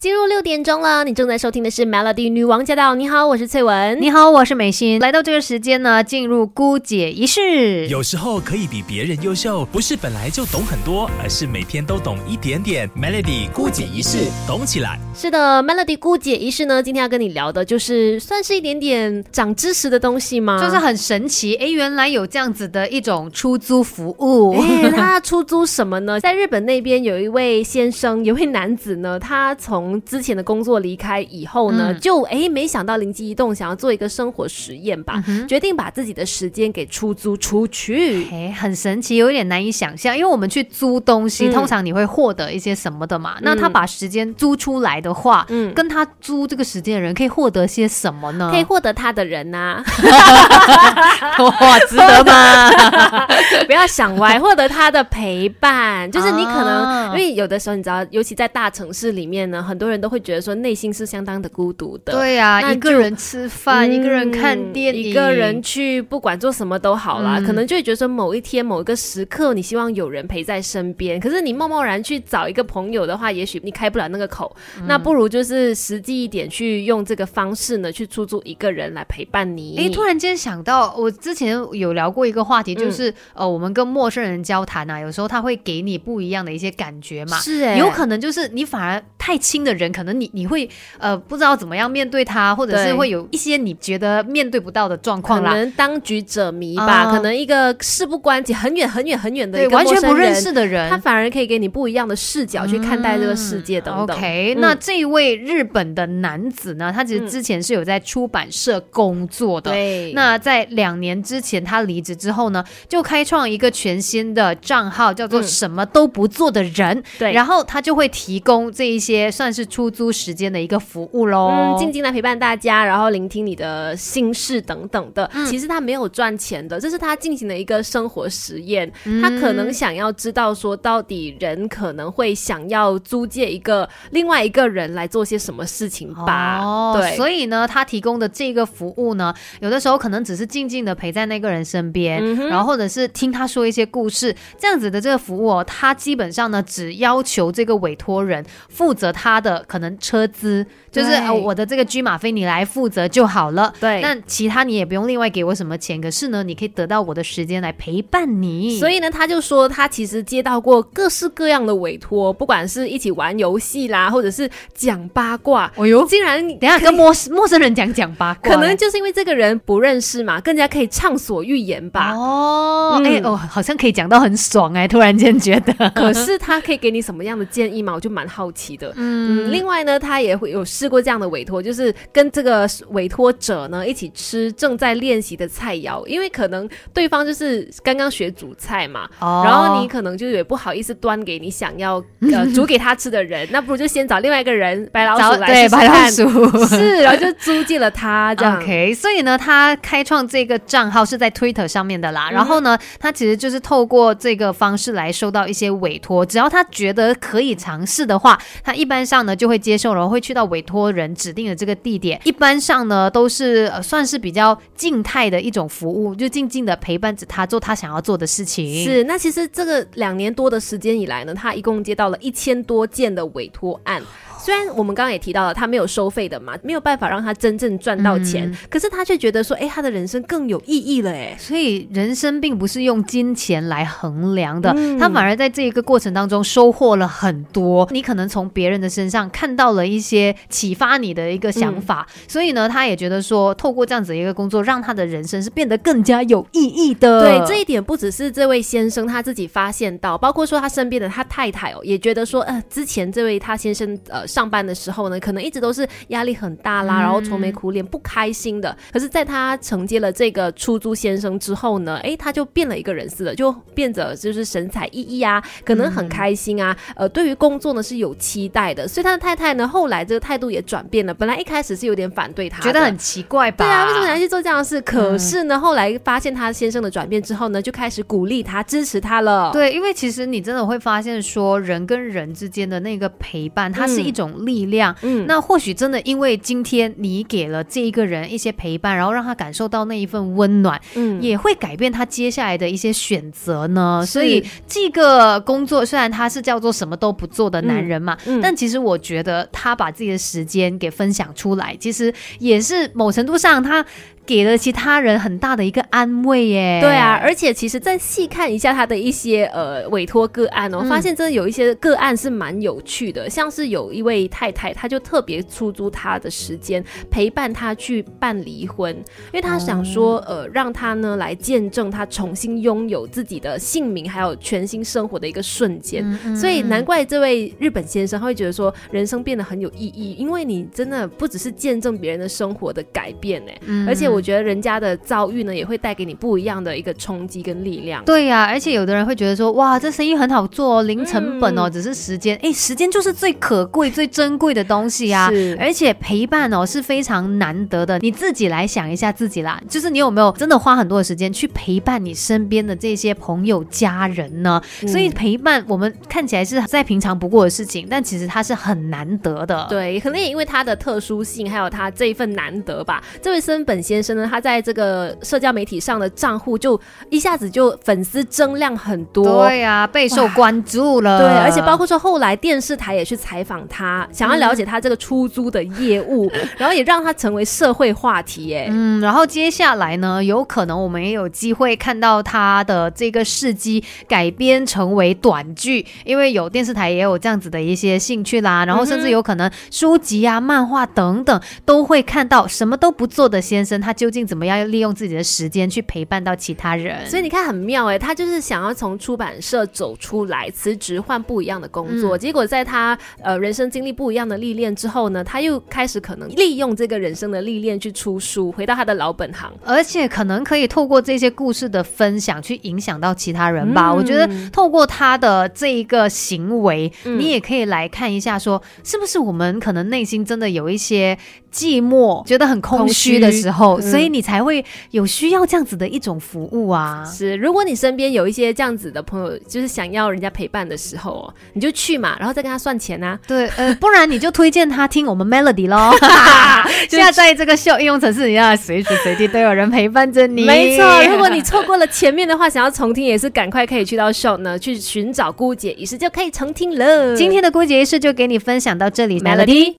进入六点钟了，你正在收听的是 Melody 女王驾到。你好，我是翠文。你好，我是美心。来到这个时间呢，进入姑姐仪式。有时候可以比别人优秀，不是本来就懂很多，而是每天都懂一点点。Melody 姑姐仪式，懂起来。是的，Melody 姑姐仪式呢，今天要跟你聊的就是算是一点点长知识的东西吗？就是很神奇，哎，原来有这样子的一种出租服务。哎，他出租什么呢？在日本那边有一位先生，有位男子呢，他从从之前的工作离开以后呢，就哎没想到灵机一动，想要做一个生活实验吧，决定把自己的时间给出租出去。哎，很神奇，有一点难以想象。因为我们去租东西，通常你会获得一些什么的嘛？那他把时间租出来的话，嗯，跟他租这个时间的人可以获得些什么呢？可以获得他的人呐，哇，值得吗？不要想歪，获得他的陪伴，就是你可能因为有的时候你知道，尤其在大城市里面呢，很很多人都会觉得说内心是相当的孤独的，对呀，一个人吃饭，一个人看电影，一个人去不管做什么都好啦，可能就会觉得说某一天某一个时刻，你希望有人陪在身边。可是你贸贸然去找一个朋友的话，也许你开不了那个口，那不如就是实际一点，去用这个方式呢，去出租一个人来陪伴你。哎，突然间想到，我之前有聊过一个话题，就是呃，我们跟陌生人交谈啊，有时候他会给你不一样的一些感觉嘛，是哎，有可能就是你反而太亲。的人可能你你会呃不知道怎么样面对他，或者是会有一些你觉得面对不到的状况啦。可能当局者迷吧，可能一个事不关己、很远很远很远的一个完全不认识的人，他反而可以给你不一样的视角去看待这个世界等等。OK，那这一位日本的男子呢，他其实之前是有在出版社工作的。对，那在两年之前他离职之后呢，就开创一个全新的账号，叫做“什么都不做的人”。对，然后他就会提供这一些算是。出租时间的一个服务喽，嗯，静静来陪伴大家，然后聆听你的心事等等的。其实他没有赚钱的，这是他进行的一个生活实验。他可能想要知道说，到底人可能会想要租借一个另外一个人来做些什么事情吧？哦，对，所以呢，他提供的这个服务呢，有的时候可能只是静静的陪在那个人身边，然后或者是听他说一些故事，这样子的这个服务哦，他基本上呢，只要求这个委托人负责他的。可能车资就是我的这个车马费你来负责就好了，对，那其他你也不用另外给我什么钱。可是呢，你可以得到我的时间来陪伴你。所以呢，他就说他其实接到过各式各样的委托，不管是一起玩游戏啦，或者是讲八卦。哦呦，竟然等下跟陌陌生人讲讲八卦，可能就是因为这个人不认识嘛，更加可以畅所欲言吧。哦，哎哦，好像可以讲到很爽哎，突然间觉得。可是他可以给你什么样的建议吗？我就蛮好奇的。嗯。另外呢，他也会有试过这样的委托，就是跟这个委托者呢一起吃正在练习的菜肴，因为可能对方就是刚刚学煮菜嘛，哦然后你可能就也不好意思端给你想要呃 煮给他吃的人，那不如就先找另外一个人白老鼠来对白老鼠是，然后就租借了他 这样。OK，所以呢，他开创这个账号是在 Twitter 上面的啦，然后呢，他其实就是透过这个方式来收到一些委托，只要他觉得可以尝试的话，他一般上呢就会。接受，然后会去到委托人指定的这个地点，一般上呢都是呃算是比较静态的一种服务，就静静的陪伴着他做他想要做的事情。是，那其实这个两年多的时间以来呢，他一共接到了一千多件的委托案。虽然我们刚刚也提到了，他没有收费的嘛，没有办法让他真正赚到钱，可是他却觉得说，哎，他的人生更有意义了，哎，所以人生并不是用金钱来衡量的，他反而在这一个过程当中收获了很多。你可能从别人的身上看到了一些启发你的一个想法，所以呢，他也觉得说，透过这样子一个工作，让他的人生是变得更加有意义的。对，这一点不只是这位先生他自己发现到，包括说他身边的他太太哦，也觉得说，呃，之前这位他先生呃。上班的时候呢，可能一直都是压力很大啦，然后愁眉苦脸、不开心的。可是，在他承接了这个出租先生之后呢，哎，他就变了一个人似的，就变得就是神采奕奕啊，可能很开心啊。呃，对于工作呢是有期待的，所以他的太太呢，后来这个态度也转变了。本来一开始是有点反对他，觉得很奇怪吧？对啊，为什么你要去做这样的事？可是呢，后来发现他先生的转变之后呢，就开始鼓励他、支持他了。对，因为其实你真的会发现，说人跟人之间的那个陪伴，它是一。种力量，嗯，那或许真的因为今天你给了这一个人一些陪伴，然后让他感受到那一份温暖，嗯，也会改变他接下来的一些选择呢。所以这个工作虽然他是叫做什么都不做的男人嘛，但但其实我觉得他把自己的时间给分享出来，其实也是某程度上他。给了其他人很大的一个安慰耶。对啊，而且其实再细看一下他的一些呃委托个案哦，发现真的有一些个案是蛮有趣的，像是有一位太太，她就特别出租她的时间陪伴他去办离婚，因为她想说呃让他呢来见证他重新拥有自己的姓名还有全新生活的一个瞬间，所以难怪这位日本先生他会觉得说人生变得很有意义，因为你真的不只是见证别人的生活的改变哎，而且我。我觉得人家的遭遇呢，也会带给你不一样的一个冲击跟力量。对呀，而且有的人会觉得说，哇，这生意很好做哦，零成本哦，只是时间。哎，时间就是最可贵、最珍贵的东西啊！而且陪伴哦是非常难得的。你自己来想一下自己啦，就是你有没有真的花很多的时间去陪伴你身边的这些朋友、家人呢？所以陪伴我们看起来是再平常不过的事情，但其实它是很难得的。对，可能也因为它的特殊性，还有它这一份难得吧。这位森本先生。呢，他在这个社交媒体上的账户就一下子就粉丝增量很多，对呀，备受关注了。对，而且包括说后来电视台也去采访他，想要了解他这个出租的业务，然后也让他成为社会话题。哎，嗯，然后接下来呢，有可能我们也有机会看到他的这个事迹改编成为短剧，因为有电视台也有这样子的一些兴趣啦。然后甚至有可能书籍啊、漫画等等都会看到什么都不做的先生，他。究竟怎么样利用自己的时间去陪伴到其他人？所以你看很妙哎，他就是想要从出版社走出来，辞职换不一样的工作。结果在他呃人生经历不一样的历练之后呢，他又开始可能利用这个人生的历练去出书，回到他的老本行，而且可能可以透过这些故事的分享去影响到其他人吧。我觉得透过他的这一个行为，你也可以来看一下，说是不是我们可能内心真的有一些。寂寞，觉得很空虚的时候，所以你才会有需要这样子的一种服务啊。是，如果你身边有一些这样子的朋友，就是想要人家陪伴的时候，你就去嘛，然后再跟他算钱啊。对，呃，不然你就推荐他听我们 Melody 喽。现在在这个秀应用程式，你要随时随地都有人陪伴着你。没错，如果你错过了前面的话，想要重听也是赶快可以去到 show 呢，去寻找姑姐仪式就可以重听了。今天的姑姐仪式就给你分享到这里，Melody。